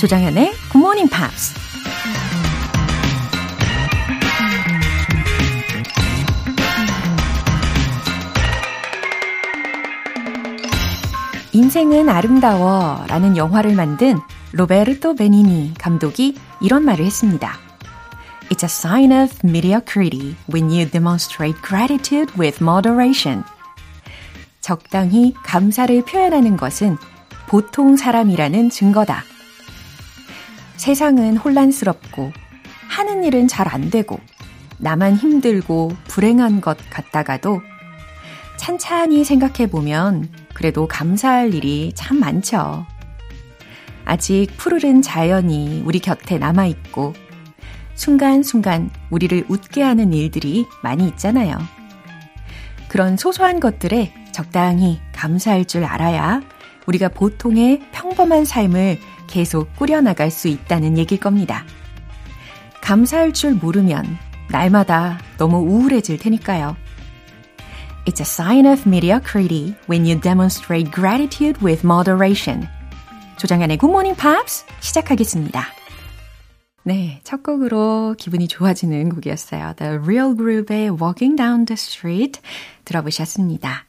조장현의 Morning Pops. 인생은 아름다워 라는 영화를 만든 로베르토 베니니 감독이 이런 말을 했습니다. It's a sign of mediocrity when you demonstrate gratitude with moderation. 적당히 감사를 표현하는 것은 보통 사람이라는 증거다. 세상은 혼란스럽고 하는 일은 잘 안 되고 나만 힘들고 불행한 것 같다가도 찬찬히 생각해 보면 그래도 감사할 일이 참 많죠. 아직 푸르른 자연이 우리 곁에 남아 있고 순간순간 우리를 웃게 하는 일들이 많이 있잖아요. 그런 소소한 것들에 적당히 감사할 줄 알아야 우리가 보통의 평범한 삶을 계속 꾸려나갈 수 있다는 얘기일 겁니다. 감사할 줄 모르면 날마다 너무 우울해질 테니까요. It's a sign of mediocrity when you demonstrate gratitude with moderation. 조장현의 Good Morning Pops 시작하겠습니다. 네, 첫 곡으로 기분이 좋아지는 곡이었어요. The Real Group의 Walking Down the Street 들어보셨습니다.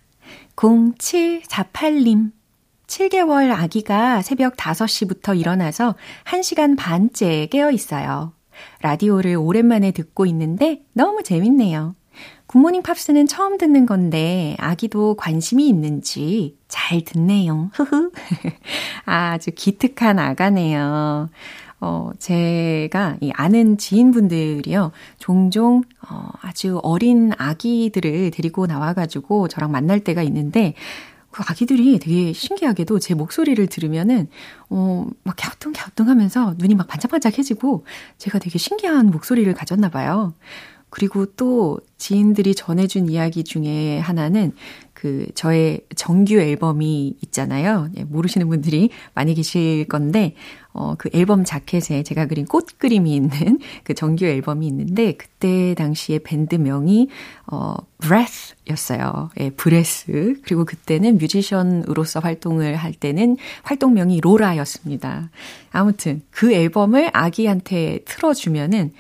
0748님 7개월 아기가 새벽 5시부터 일어나서 1시간 반째 깨어 있어요. 라디오를 오랜만에 듣고 있는데 너무 재밌네요. 굿모닝 팝스는 처음 듣는 건데 아기도 관심이 있는지 잘 듣네요. 흐흐. 아주 기특한 아가네요. 어, 제가 이 아는 지인분들이요, 종종, 어, 아주 어린 아기들을 데리고 나와가지고 저랑 만날 때가 있는데, 그 아기들이 되게 신기하게도 제 목소리를 들으면은, 어, 막 갸우뚱갸우뚱 하면서 눈이 막 반짝반짝해지고, 제가 되게 신기한 목소리를 가졌나 봐요. 그리고 또 지인들이 전해준 이야기 중에 하나는 그 저의 정규 앨범이 있잖아요. 예, 모르시는 분들이 많이 계실 건데 어, 그 앨범 자켓에 제가 그린 꽃 그림이 있는 그 정규 앨범이 있는데 그때 당시에 밴드명이 어, Breath였어요. 예, Breath. 그리고 그때는 뮤지션으로서 활동을 할 때는 활동명이 로라였습니다. 아무튼 그 앨범을 아기한테 틀어 주면은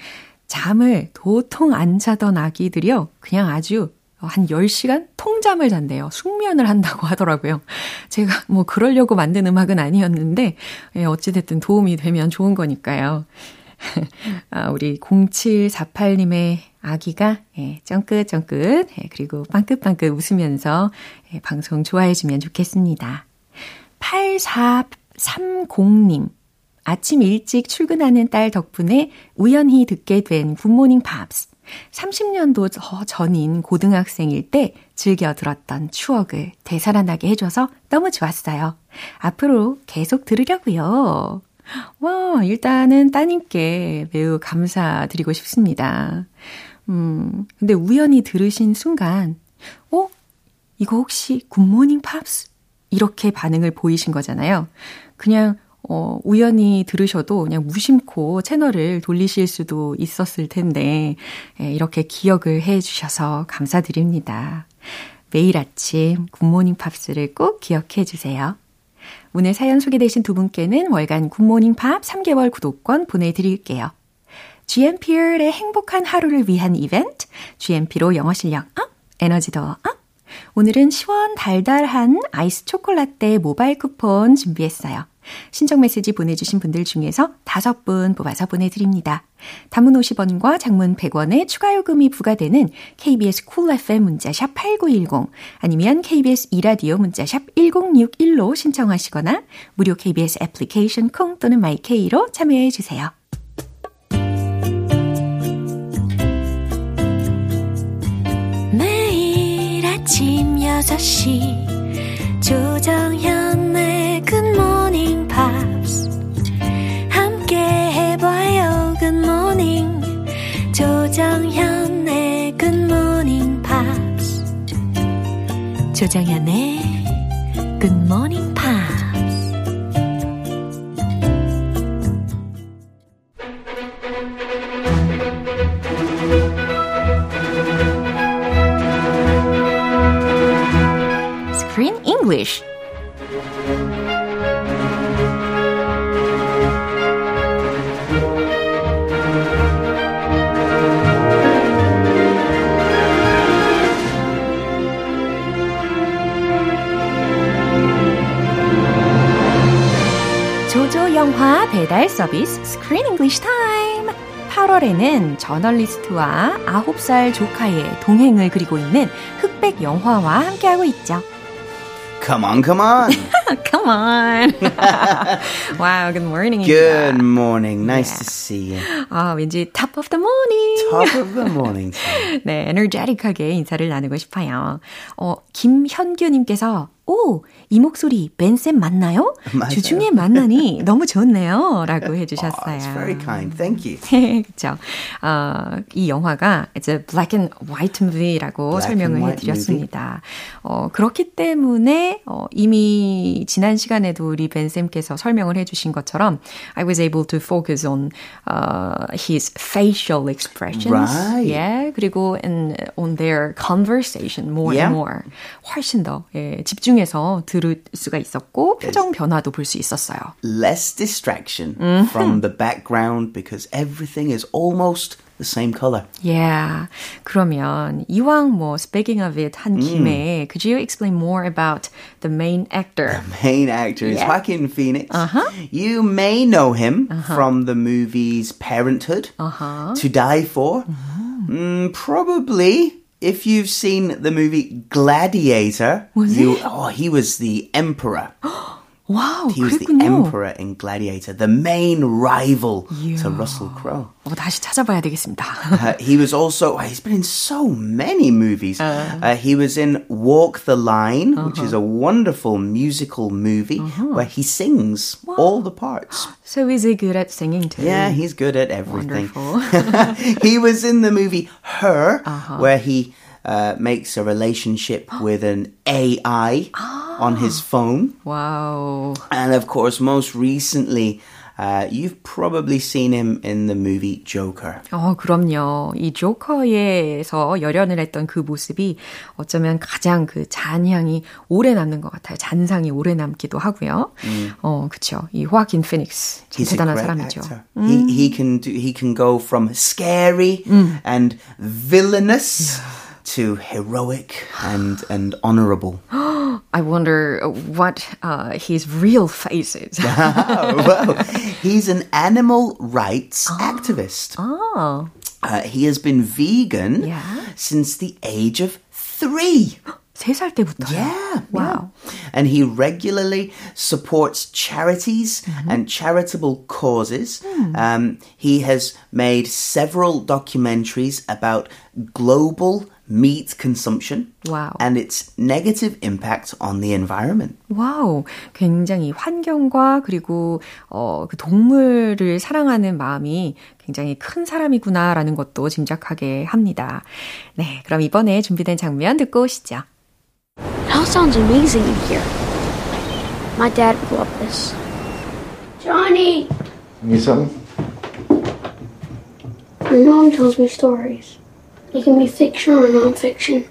잠을 도통 안 자던 아기들이요. 그냥 아주 한 10시간 통잠을 잔대요. 숙면을 한다고 하더라고요. 제가 뭐 그러려고 만든 음악은 아니었는데, 예, 어찌됐든 도움이 되면 좋은 거니까요. 아, 우리 0748님의 아기가, 예, 쩡긋쩡긋, 예, 그리고 빵긋빵긋 웃으면서, 예, 방송 좋아해주면 좋겠습니다. 8430님. 아침 일찍 출근하는 딸 덕분에 우연히 듣게 된 굿모닝 팝스. 30년도 전인 고등학생일 때 즐겨 들었던 추억을 되살아나게 해줘서 너무 좋았어요. 앞으로 계속 들으려고요. 와, 일단은 따님께 매우 감사드리고 싶습니다. 음, 근데 우연히 들으신 순간, 어? 이거 혹시 굿모닝 팝스? 이렇게 반응을 보이신 거잖아요. 그냥 어, 우연히 들으셔도 그냥 무심코 채널을 돌리실 수도 있었을 텐데, 예, 이렇게 기억을 해 주셔서 감사드립니다. 매일 아침 굿모닝 팝스를 꼭 기억해 주세요. 오늘 사연 소개되신 두 분께는 월간 굿모닝 팝스 3개월 구독권 보내드릴게요. GMP의 행복한 하루를 위한 이벤트, GMP로 영어 실력 up, 에너지 더 up. 오늘은 시원 달달한 아이스 초콜라떼 모바일 쿠폰 준비했어요. 신청 메시지 보내주신 분들 중에서 다섯 분 뽑아서 보내드립니다. 단문 50원과 장문 100원의 추가 요금이 부과되는 KBS Cool FM 문자샵 8910 아니면 KBS 2라디오 문자샵 1061로 신청하시거나 무료 KBS 애플리케이션 콩 또는 my K로 참여해 주세요. 매일 아침 6시 조정현 조정현의 Good Morning Pops. 조정현의 Good Morning. 배달 서비스 Screen English Time. 8월에는 저널리스트와 9살 조카의 동행을 그리고 있는 흑백 영화와 함께하고 있죠. Come on, come on. Come on. wow, good morning. Good morning. Nice yeah. to see you. 아, 왠지 top of the morning. Top of the morning. 네, 에너제틱하게 인사를 나누고 싶어요. 어, 김현규 님께서 오, 이 목소리 벤쌤 맞나요? 맞아요. 주중에 만나니 너무 좋네요. 라고 해주셨어요. Oh, it's very kind. Thank you. 그렇죠. 어, 이 영화가 it's a black and white movie라고 black 설명을 해드렸습니다. 어, 그렇기 때문에 어, 이미 지난 시간에도 우리 벤쌤께서 설명을 해주신 것처럼 I was able to focus on uh, his facial expressions. Right. Yeah, 그리고 in, on their conversation more yeah. and more. 훨씬 더 예, 집중해 집중해서 들을 수가 있었고 표정 변화도 볼 수 있었어요. Less distraction mm-hmm. from the background because everything is almost the same color. Yeah. 그러면 이왕 뭐 speaking of it 한 김에 mm. could you explain more about the main actor? The main actor is yeah. Joaquin Phoenix. Uh-huh. You may know him uh-huh. from the movies Parenthood, uh-huh. To Die For. Uh-huh. Mm, probably if you've seen the movie Gladiator, was you, it? Oh, he was the emperor. wow, he was 그랬군요. the emperor in Gladiator, the main rival yeah. to Russell Crowe. 어, 다시 찾아봐야 되겠습니다. uh, he was also he's been in so many movies. Uh, uh, he was in Walk the Line, uh-huh. which is a wonderful musical movie uh-huh. where he sings wow. all the parts. So is he good at singing too? Yeah, he's good at everything. he was in the movie Her, uh-huh. where he uh, makes a relationship with an AI ah. on his phone. Wow. And of course, most recently, Uh, you've probably seen him in the movie Joker. 어, 그럼요. 이 조커에서 열연을 했던 그 모습이 어쩌면 가장 그 잔향이 오래 남는 것 같아요. 잔상이 오래 남기도 하고요. 음. 어, 그렇죠. 이 호아킨 피닉스 참 대단한 사람이죠. 음. He he can do he can go from scary 음. and villainous. Yeah. to heroic and and honorable. I wonder what uh, his real face is. well, he's an animal rights oh. activist. Oh. Uh, he has been vegan yeah. since the age of three. 3살 때부터. Yeah. Wow. Yeah. And he regularly supports charities mm-hmm. and charitable causes. Mm. Um, he has made several documentaries about global meat consumption wow. and its negative impact on the environment. 와우, 굉장히 환경과 그리고 어, 그 동물을 사랑하는 마음이 굉장히 큰 사람이구나라는 것도 짐작하게 합니다. 네, 그럼 이번에 준비된 장면 듣고 오시죠. It all sounds amazing in here. My dad would love this. Johnny! Need something? My mom tells me stories. It can be fiction or nonfiction.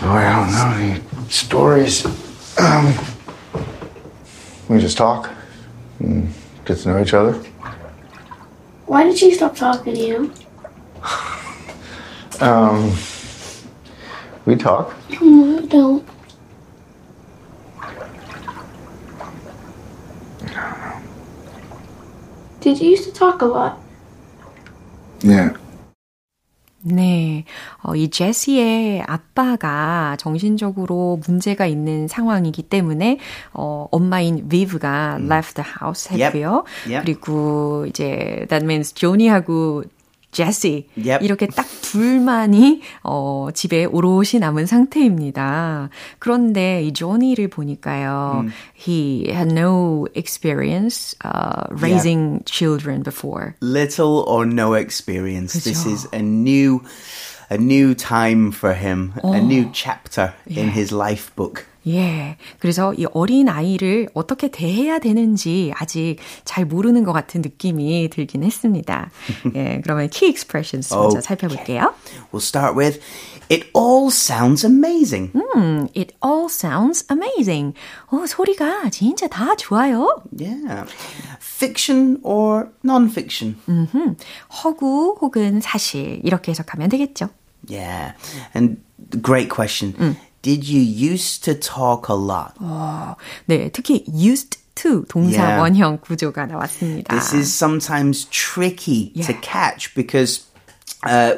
Boy, I don't know. Any stories? Um, we just talk and get to know each other. Why did she stop talking to you? um, we talk. No, I don't. Did you used to talk a lot? Yeah. 네. 어, 이 제시의 아빠가 정신적으로 문제가 있는 상황이기 때문에, 어, 엄마인 비브가 음. left the house 했고요. Yep. Yep. 그리고 이제, that means 조니하고 제시 yep. 이렇게 딱 둘만이 어, 집에 오롯이 남은 상태입니다. 그런데 이 조니를 보니까요, 음. he had no experience uh, raising yep. children before. Little or no experience. 그죠? This is a new a new time for him, 어. a new chapter in his life book. 예. 그래서 이 어린 아이를 어떻게 대해야 되는지 아직 잘 모르는 것 같은 느낌이 들긴 했습니다. 예. 그러면 key expressions 먼저 okay. 살펴볼게요. We'll start with It all sounds amazing. 음, it all sounds amazing. 어, 소리가 진짜 다 좋아요. Yeah. Fiction or non-fiction? 음흠. 허구 혹은 사실 이렇게 해석하면 되겠죠. Yeah. And great question. 음. Did you used to talk a lot? 어, 네, 특히 used to 동사 yeah. 원형 구조가 나왔습니다. This is sometimes tricky yeah. to catch because uh,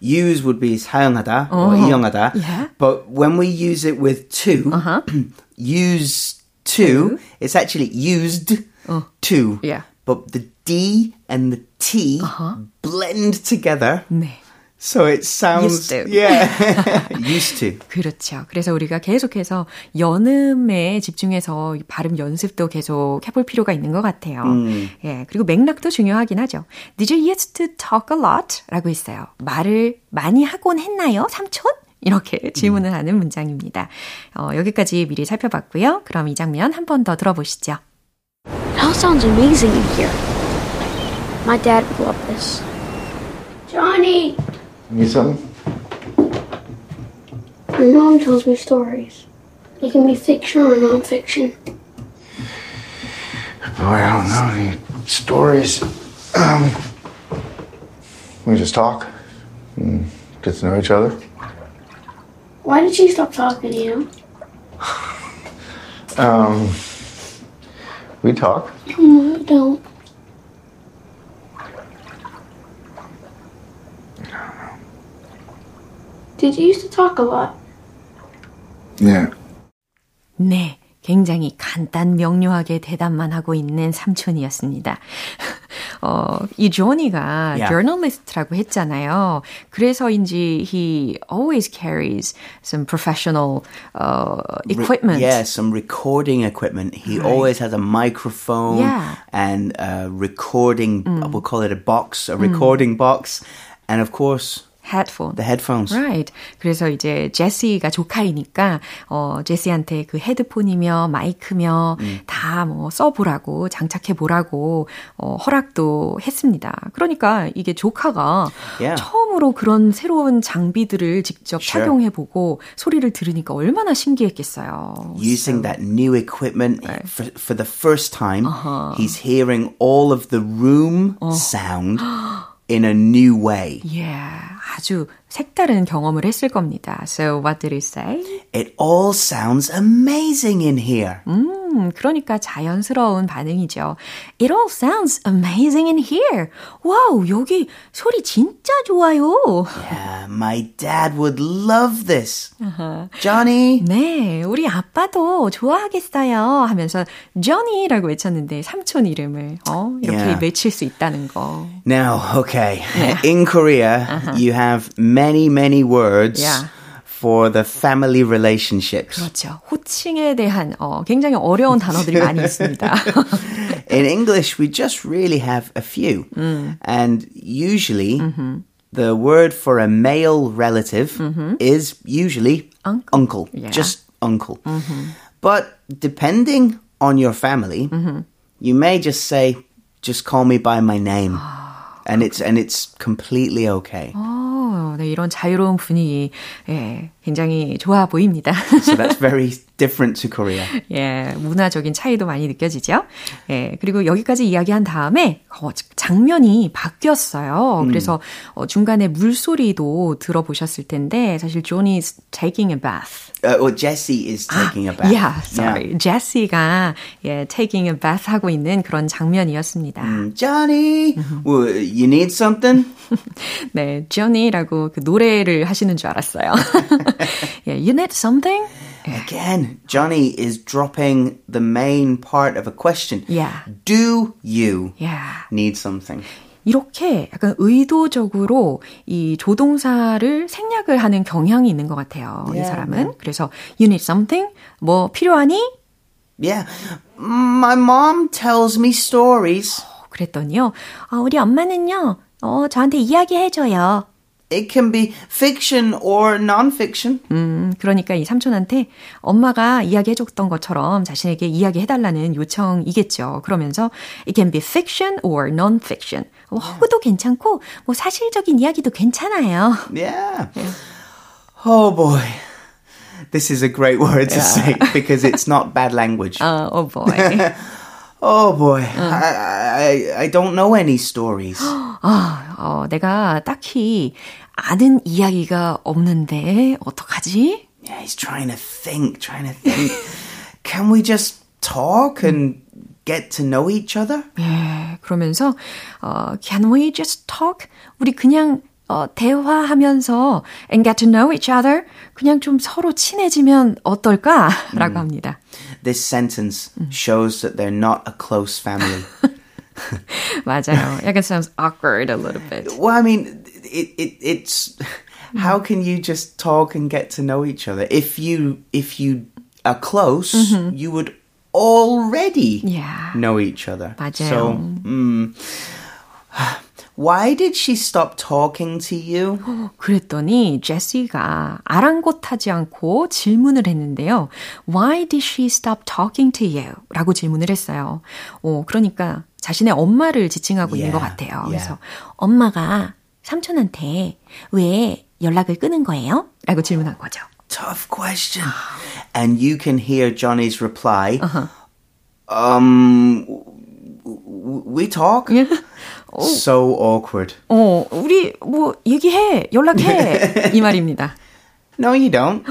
use would be 사용하다 uh-huh. or 이용하다. Yeah. But when we use it with to, uh-huh. use to, it's actually used uh. to. Yeah. But the D and the T uh-huh. blend together. 네. So it sounds used to. yeah used to. 그렇죠. 그래서 우리가 계속해서 연음에 집중해서 발음 연습도 계속 해볼 필요가 있는 것 같아요. 음. 예 그리고 맥락도 중요하긴 하죠. Did you used to talk a lot?라고 있어요. 말을 많이 하곤 했나요, 삼촌? 이렇게 질문을 음. 하는 문장입니다. 어, 여기까지 미리 살펴봤고요. 그럼 이 장면 한 번 더 들어보시죠. It all sounds amazing in here. My dad would love this. Johnny! Need something? My mom tells me stories. They can be fiction or nonfiction. Boy, I don't know any stories. Um, we just talk and get to know each other. Why did she stop talking to you? um, we talk. No, I don't. Did you used to talk a lot? Yeah. 네. 굉장히 간단 명료하게 대답만 하고 있는 삼촌이었습니다. 어, 이 조니가 yeah. journalist라고 했잖아요. 그래서인지 he always carries some professional uh, equipment. Re- yeah, some recording equipment. He right. always has a microphone yeah. and a recording, mm. we'll call it a box, a recording mm. box. And of course, headphone. The headphones. Right. 그래서 이제 제시가 조카이니까 어 제시한테 그 헤드폰이며 마이크며 음. 다뭐 써보라고 장착해 보라고 어 허락도 했습니다. 그러니까 이게 조카가 yeah. 처음으로 그런 새로운 장비들을 직접 sure. 착용해 보고 소리를 들으니까 얼마나 신기했겠어요. Using so. that new equipment right. for, for the first time, uh-huh. he's hearing all of the room 어. sound. In a new way. Yeah. 아주 색다른 경험을 했을 겁니다. So what did he say? It all sounds amazing in here. 음, 그러니까 자연스러운 반응이죠. It all sounds amazing in here. 와우, 여기 소리 진짜 좋아요. Yeah, my dad would love this. Uh-huh. Johnny. 네, 우리 아빠도 좋아하겠어요. 하면서 Johnny라고 외쳤는데 삼촌 이름을 어, 이렇게 yeah. 외칠 수 있다는 거. Now, okay. In Korea, uh-huh. you have many, many words. Yeah. for the family relationships. 그렇죠. 호칭에 대한 어, 굉장히 어려운 단어들이 많이 있습니다. In English, we just really have a few. 음. And usually, mm-hmm. the word for a male relative mm-hmm. is usually uncle. uncle yeah. just uncle. Mm-hmm. But depending on your family, you may just say, just call me by my name. and it's and it's completely okay. 어, 네, 이런 자유로운 분위기, 예, 굉장히 좋아 보입니다. so that's very different to Korea. 예, 문화적인 차이도 많이 느껴지죠. 예, 그리고 여기까지 이야기한 다음에 어, 장면이 바뀌었어요. 음. 그래서 어, 중간에 물소리도 들어보셨을 텐데 사실 Johnny is taking a bath. Uh, well, Jesse is taking 아, a bath. Yeah, sorry. Yeah. Jesse가 예, taking a bath 하고 있는 그런 장면이었습니다. 음, Johnny, well, you need something? 네, Johnny라고 그 노래를 하시는 줄 알았어요. yeah, you need something? Again, Johnny is dropping the main part of a question. Yeah. Do you yeah. need something? 이렇게 약간 의도적으로 이 조동사를 생략을 하는 경향이 있는 것 같아요. Yeah, 이 사람은. Yeah. 그래서 you need something? 뭐 필요하니? Yeah. My mom tells me stories. 그랬더니요. 아, 우리 엄마는요. 어, 저한테 이야기해줘요. It can be fiction or non-fiction. 음, 그러니까 이 삼촌한테 엄마가 이야기해줬던 것처럼 자신에게 이야기해달라는 요청이겠죠. 그러면서 it can be fiction or non-fiction. 뭐 허구도 괜찮고 뭐 사실적인 이야기도 괜찮아요. Yeah. Oh boy. This is a great word to say because it's not bad language. Uh, oh boy. Oh boy, 응. I, I, I don't know any stories. 아, 어, 내가 딱히 아는 이야기가 없는데 어떡하지? Yeah, he's trying to think, trying to think. Can we just talk and get to know each other? 예, 그러면서 어, can we just talk? 우리 그냥 어, 대화하면서 and get to know each other. 그냥 좀 서로 친해지면 어떨까라고 음. 합니다. This sentence shows that they're not a close family. 맞아요. 약간 sounds awkward a little bit. Well, I mean, it, it it's how can you just talk and get to know each other if you if you are close, mm-hmm. you would already yeah. know each other. 맞아요. So, mm, Why did she stop talking to you? 그랬더니 제시가 아랑곳하지 않고 질문을 했는데요. Why did she stop talking to you? 라고 질문을 했어요. 어, 그러니까 자신의 엄마를 지칭하고 yeah, 있는 것 같아요. Yeah. 그래서 엄마가 삼촌한테 왜 연락을 끊은 거예요? 라고 질문한 거죠. Tough question. And you can hear Johnny's reply. Uh-huh. Um, we talk? so awkward. 어, 우리 뭐 얘기해, 연락해 이 말입니다. No, you don't.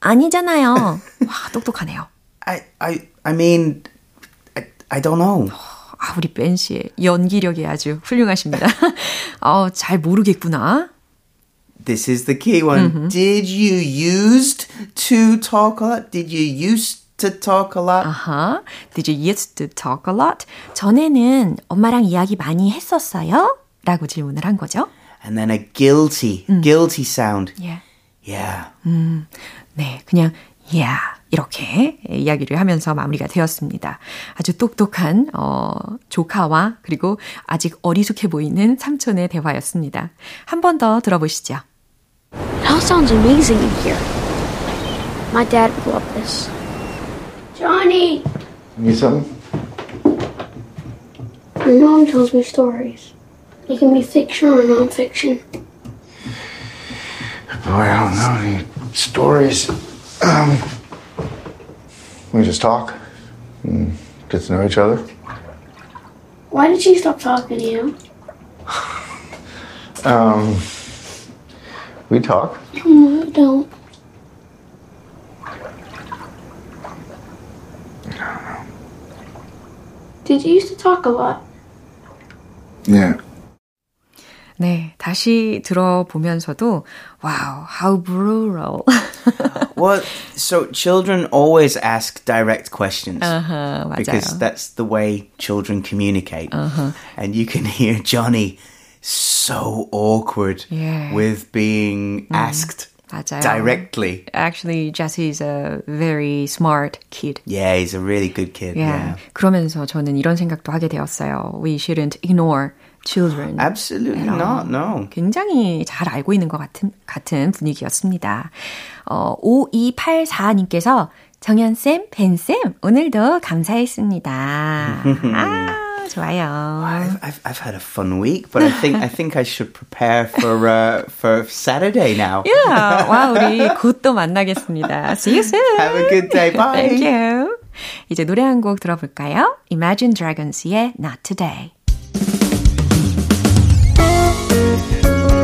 아니잖아요. 와, 똑똑하네요. I, I, I mean, I, I don't know. 아, 우리 벤 씨의 연기력이 아주 훌륭하십니다. 어, 잘 모르겠구나. This is the key one. Mm-hmm. Did you used to talk a lot? Did you used to talk a lot? Uh-huh. Did you used to talk a lot? 전에는 엄마랑 이야기 많이 했었어요? 라고 질문을 한 거죠. And then a guilty, 음. guilty sound. Yeah. Yeah. 음, 네, 그냥 yeah 이렇게 이야기를 하면서 마무리가 되었습니다. 아주 똑똑한 어, 조카와 그리고 아직 어리숙해 보이는 삼촌의 대화였습니다. 한 번 더 들어보시죠. It all sounds amazing in here. My dad would love this. Johnny! Need something? My mom tells me stories. They can be fiction or non-fiction. Boy, I don't know any stories. Um, we just talk and get to know each other. Why did she stop talking to you? um, we talk. No, we don't. Did you used to talk a lot? Yeah. 네, 다시 들어보면서도 wow, how brutal. well, so children always ask direct questions uh-huh, because that's the way children communicate. Uh-huh. And you can hear Johnny so awkward yeah. with being asked. 맞아요. Directly. Actually, Jesse is a very smart kid. Yeah, he's a really good kid. Yeah. yeah. 그러면서 저는 이런 생각도 하게 되었어요. We shouldn't ignore children. Absolutely not, no. 굉장히 잘 알고 있는 것 같은, 같은 분위기였습니다. 어, 5284님께서 정연쌤, 벤 쌤, 오늘도 감사했습니다. 아. 좋아요. I've, I've, I've had a fun week, but I think I think I should prepare for uh, for Saturday now. Yeah. 와, 우리 곧 또 만나겠습니다. See you soon. Have a good day. Bye. Thank you. 이제 노래 한 곡 들어볼까요? Imagine Dragons의 Not Today.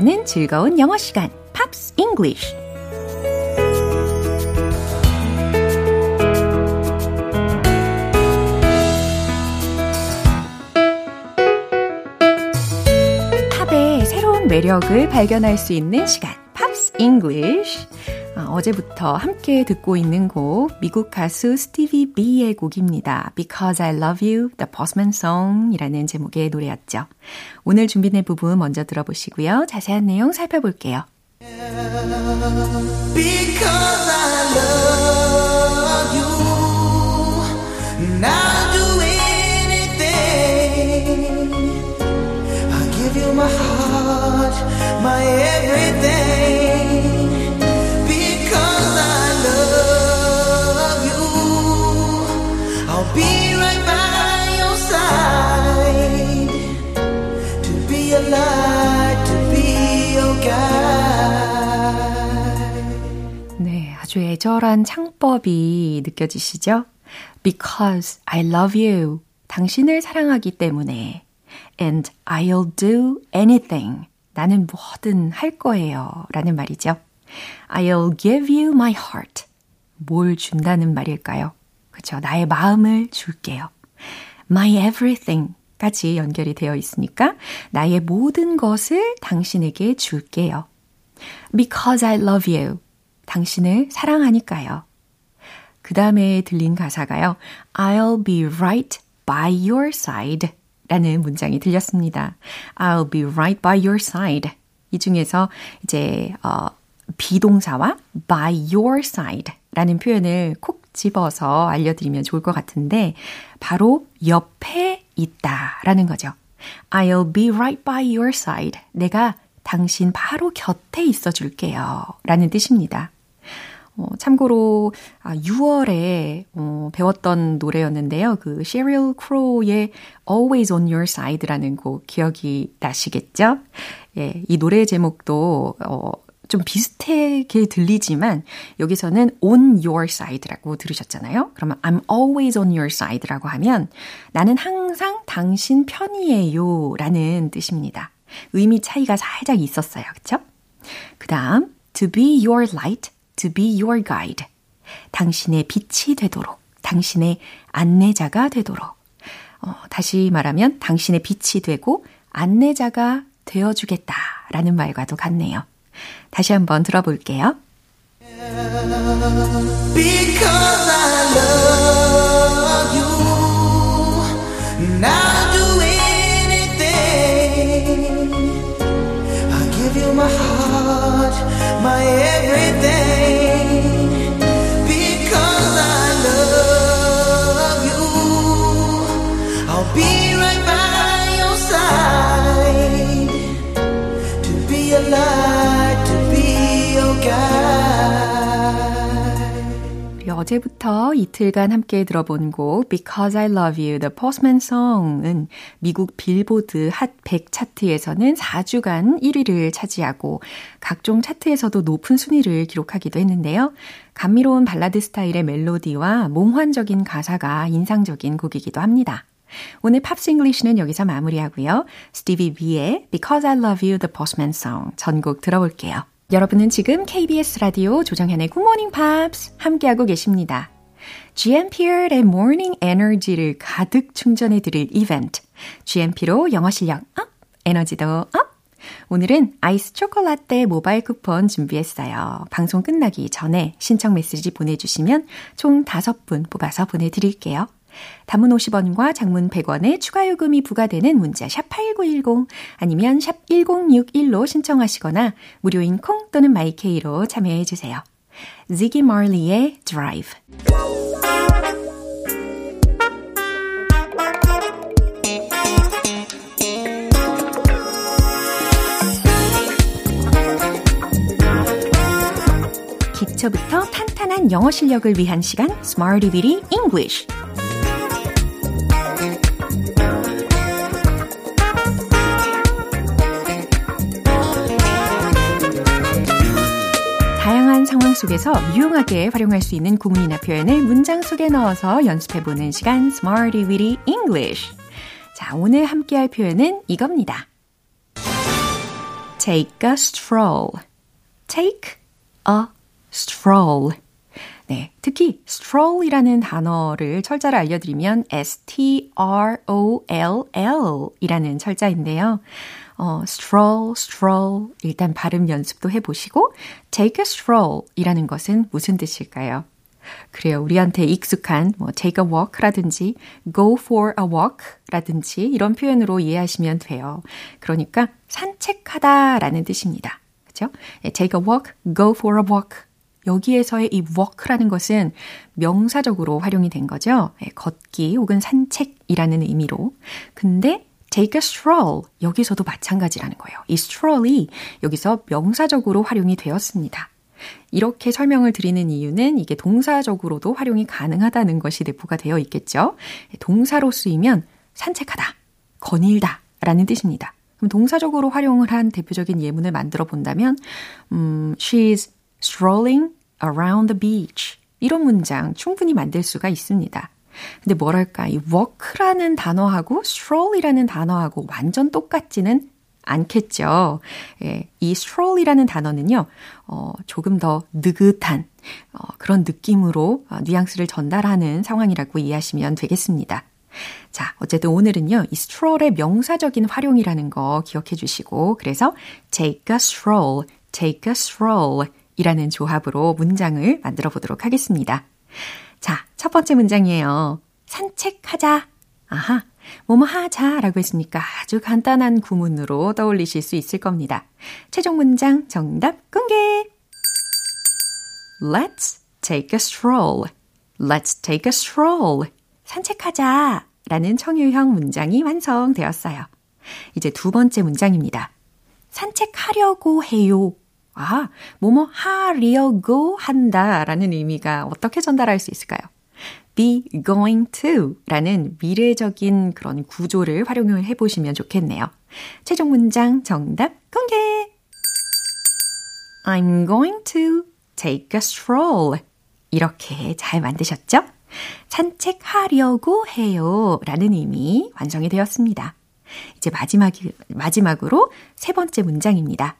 함께하는 즐거운 영어 시간, Pops English. 매력을 발견할 수 있는 시간, Pops English. 어제부터 함께 듣고 있는 곡, 미국 가수 스티비 비의 곡입니다. Because I Love You, The Postman Song 이라는 제목의 노래였죠. 오늘 준비된 부분 먼저 들어보시고요. 자세한 내용 살펴볼게요. Because I love you, I'll do anything. I'll give you my heart. my everything 애절한 창법이 느껴지시죠? Because I love you. 당신을 사랑하기 때문에. And I'll do anything. 나는 뭐든 할 거예요. 라는 말이죠. I'll give you my heart. 뭘 준다는 말일까요? 그쵸. 나의 마음을 줄게요. My everything 까지 연결이 되어 있으니까 나의 모든 것을 당신에게 줄게요. Because I love you. 당신을 사랑하니까요. 그 다음에 들린 가사가요. I'll be right by your side 라는 문장이 들렸습니다. I'll be right by your side. 이 중에서 이제, 어, 비동사와 by your side 라는 표현을 콕 집어서 알려드리면 좋을 것 같은데, 바로 옆에 있다 라는 거죠. I'll be right by your side. 내가 당신 바로 곁에 있어 줄게요. 라는 뜻입니다. 어, 참고로 아, 6월에 어, 배웠던 노래였는데요. 그 Sheryl Crow의 Always on Your Side라는 곡 기억이 나시겠죠? 예, 이 노래 제목도 어, 좀 비슷하게 들리지만 여기서는 on your side라고 들으셨잖아요. 그러면 I'm always on your side라고 하면 나는 항상 당신 편이에요 라는 뜻입니다. 의미 차이가 살짝 있었어요. 그쵸? 그 다음 to be your light to be your guide. 당신의 빛이 되도록, 당신의 안내자가 되도록. 어, 다시 말하면 당신의 빛이 되고 안내자가 되어주겠다 라는 말과도 같네요. 다시 한번 들어볼게요. Because I love 어제부터 이틀간 함께 들어본 곡 Because I Love You, The Postman Song은 미국 빌보드 핫 100 차트에서는 4주간 1위를 차지하고 각종 차트에서도 높은 순위를 기록하기도 했는데요. 감미로운 발라드 스타일의 멜로디와 몽환적인 가사가 인상적인 곡이기도 합니다. 오늘 Pops English는 여기서 마무리하고요. 스티비 비의 Because I Love You, The Postman Song 전곡 들어볼게요. 여러분은 지금 KBS 라디오 조정현의 굿모닝 팝스 함께하고 계십니다. GMP의 Morning Energy를 가득 충전해 드릴 이벤트. GMP로 영어 실력 up, 에너지도 up. 오늘은 아이스 초콜라떼 모바일 쿠폰 준비했어요. 방송 끝나기 전에 신청 메시지 보내주시면 총 5분 뽑아서 보내드릴게요. 단문 50원과 장문 100원의 추가 요금이 부과되는 문자 샵 8910 아니면 샵 1061로 신청하시거나 무료인 콩 또는 마이케이로 참여해 주세요. Ziggy Marley의 Drive 기초부터 탄탄한 영어 실력을 위한 시간 Smarty Bitty 속에서 유용하게 활용할 수 있는 구문이나 표현을 문장 속에 넣어서 연습해보는 시간 Smarty Weedy English. 자, 오늘 함께할 표현은 이겁니다. Take a stroll. Take a stroll. 네, 특히 stroll이라는 단어를 철자를 알려드리면 S-T-R-O-L-L 이라는 철자인데요. 어, stroll, stroll. 일단 발음 연습도 해보시고, take a stroll 이라는 것은 무슨 뜻일까요? 그래요. 우리한테 익숙한 뭐 take a walk라든지 go for a walk 라든지 이런 표현으로 이해하시면 돼요. 그러니까 산책하다라는 뜻입니다. 그죠? take a walk, go for a walk. 여기에서의 이 walk라는 것은 명사적으로 활용이 된 거죠. 걷기 혹은 산책이라는 의미로. 근데 take a stroll. 여기서도 마찬가지라는 거예요. 이 stroll이 여기서 명사적으로 활용이 되었습니다. 이렇게 설명을 드리는 이유는 이게 동사적으로도 활용이 가능하다는 것이 내포가 되어 있겠죠. 동사로 쓰이면 산책하다, 거닐다 라는 뜻입니다. 그럼 동사적으로 활용을 한 대표적인 예문을 만들어 본다면, 음, she's strolling around the beach. 이런 문장 충분히 만들 수가 있습니다. 근데 뭐랄까, 이 walk라는 단어하고 stroll이라는 단어하고 완전 똑같지는 않겠죠. 예, 이 stroll이라는 단어는요, 어, 조금 더 느긋한, 어, 그런 느낌으로 어, 뉘앙스를 전달하는 상황이라고 이해하시면 되겠습니다. 자, 어쨌든 오늘은요, 이 stroll의 명사적인 활용이라는 거 기억해 주시고, 그래서 take a stroll, take a stroll 이라는 조합으로 문장을 만들어 보도록 하겠습니다. 자, 첫 번째 문장이에요. 산책하자. 아하, 뭐뭐 하자 라고 했으니까 아주 간단한 구문으로 떠올리실 수 있을 겁니다. 최종 문장 정답 공개! Let's take a stroll. Let's take a stroll. 산책하자 라는 청유형 문장이 완성되었어요. 이제 두 번째 문장입니다. 산책하려고 해요. 아, 뭐뭐 하려고 한다 라는 의미가 어떻게 전달할 수 있을까요? Be going to 라는 미래적인 그런 구조를 활용을 해보시면 좋겠네요. 최종 문장 정답 공개! I'm going to take a stroll. 이렇게 잘 만드셨죠? 산책하려고 해요. 라는 의미 완성이 되었습니다. 이제 마지막, 마지막으로 세 번째 문장입니다.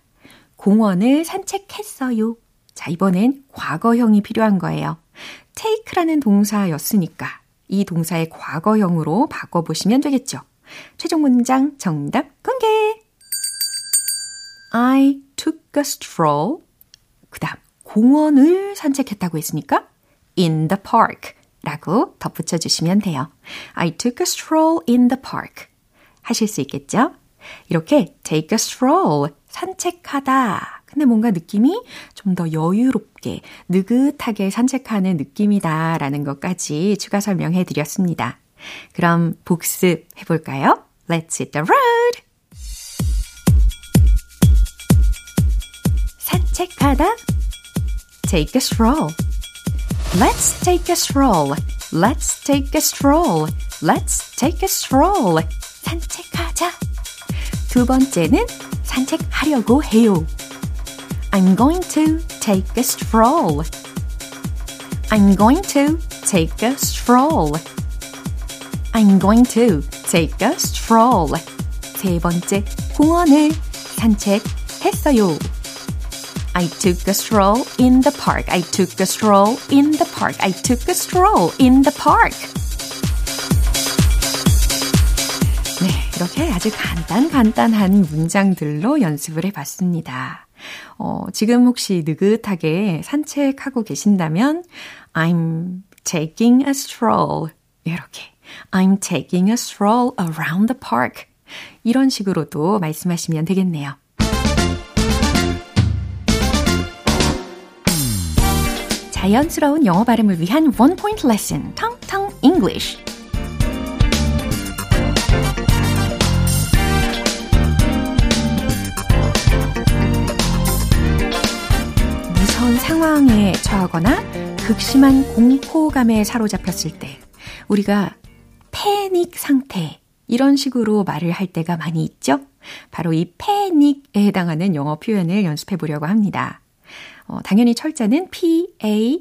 공원을 산책했어요. 자, 이번엔 과거형이 필요한 거예요. Take라는 동사였으니까 이 동사의 과거형으로 바꿔보시면 되겠죠. 최종 문장 정답 공개! I took a stroll. 그 다음, 공원을 산책했다고 했으니까 in the park 라고 덧붙여 주시면 돼요. I took a stroll in the park. 하실 수 있겠죠? 이렇게 take a stroll, 산책하다. 근데 뭔가 느낌이 좀 더 여유롭게, 느긋하게 산책하는 느낌이다 라는 것까지 추가 설명해 드렸습니다. 그럼 복습 해 볼까요? Let's hit the road! 산책하다 Take a stroll Let's take a stroll Let's take a stroll Let's take a stroll 산책하자 두 번째는 산책하려고 해요. I'm going to take a stroll. I'm going to take a stroll. I'm going to take a stroll. 세 번째, 공원을 산책했어요. I took a stroll in the park. I took a stroll in the park. I took a stroll in the park. 네, 이렇게 아주 간단 간단한 문장들로 연습을 해봤습니다. 어, 지금 혹시 느긋하게 산책하고 계신다면 I'm taking a stroll. 이렇게. I'm taking a stroll around the park. 이런 식으로도 말씀하시면 되겠네요. 자연스러운 영어 발음을 위한 원 포인트 레슨 텅텅 English 상황에 처하거나 극심한 공포감에 사로잡혔을 때 우리가 패닉 상태 이런 식으로 말을 할 때가 많이 있죠? 바로 이 패닉에 해당하는 영어 표현을 연습해 보려고 합니다. 어, 당연히 철자는 P-A-N-I-C로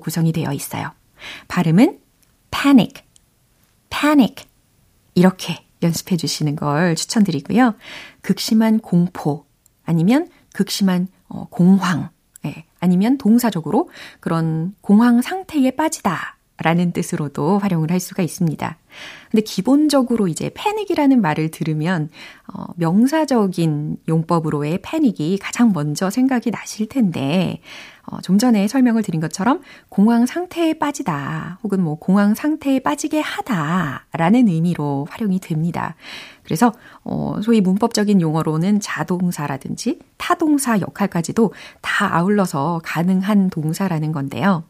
구성이 되어 있어요. 발음은 panic, panic 이렇게 연습해 주시는 걸 추천드리고요. 극심한 공포 아니면 극심한 어, 공황, 예, 아니면 동사적으로 그런 공황 상태에 빠지다. 라는 뜻으로도 활용을 할 수가 있습니다. 근데 기본적으로 이제 패닉이라는 말을 들으면 어, 명사적인 용법으로의 패닉이 가장 먼저 생각이 나실 텐데 어, 좀 전에 설명을 드린 것처럼 공황 상태에 빠지다 혹은 뭐 공황 상태에 빠지게 하다라는 의미로 활용이 됩니다. 그래서 어, 소위 문법적인 용어로는 자동사라든지 타동사 역할까지도 다 아울러서 가능한 동사라는 건데요.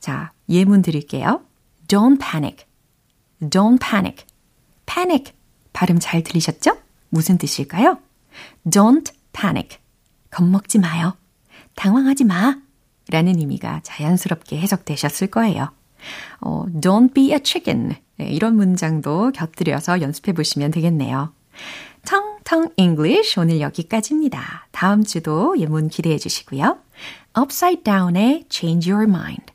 자, 예문 드릴게요. Don't panic. Don't panic. panic. 발음 잘 들리셨죠? 무슨 뜻일까요? Don't panic. 겁먹지 마요. 당황하지 마. 라는 의미가 자연스럽게 해석되셨을 거예요. 어, don't be a chicken. 네, 이런 문장도 곁들여서 연습해 보시면 되겠네요. 텅텅 English 오늘 여기까지입니다. 다음 주도 예문 기대해 주시고요. Upside Down의 Change Your Mind.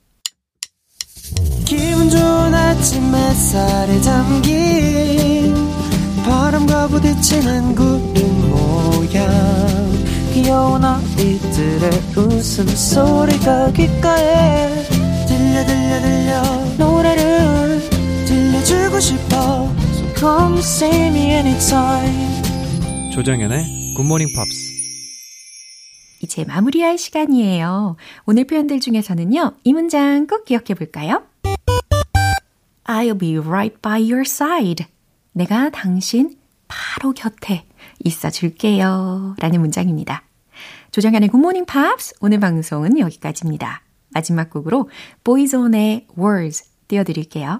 기분 좋은 아침 햇살에 담긴 바람과 부딪히는 구름 모양 귀여운 아이들의 웃음소리가 귓가에 들려 들려 들려 노래를 싶어 So come see me anytime 조정연의 굿모닝 팝스 이제 마무리할 시간이에요. 오늘 표현들 중에서는요. 이 문장 꼭 기억해 볼까요? I'll be right by your side. 내가 당신 바로 곁에 있어 줄게요. 라는 문장입니다. 조정현의 굿모닝 팝스 오늘 방송은 여기까지입니다. 마지막 곡으로 Boyzone의 Words 띄워드릴게요.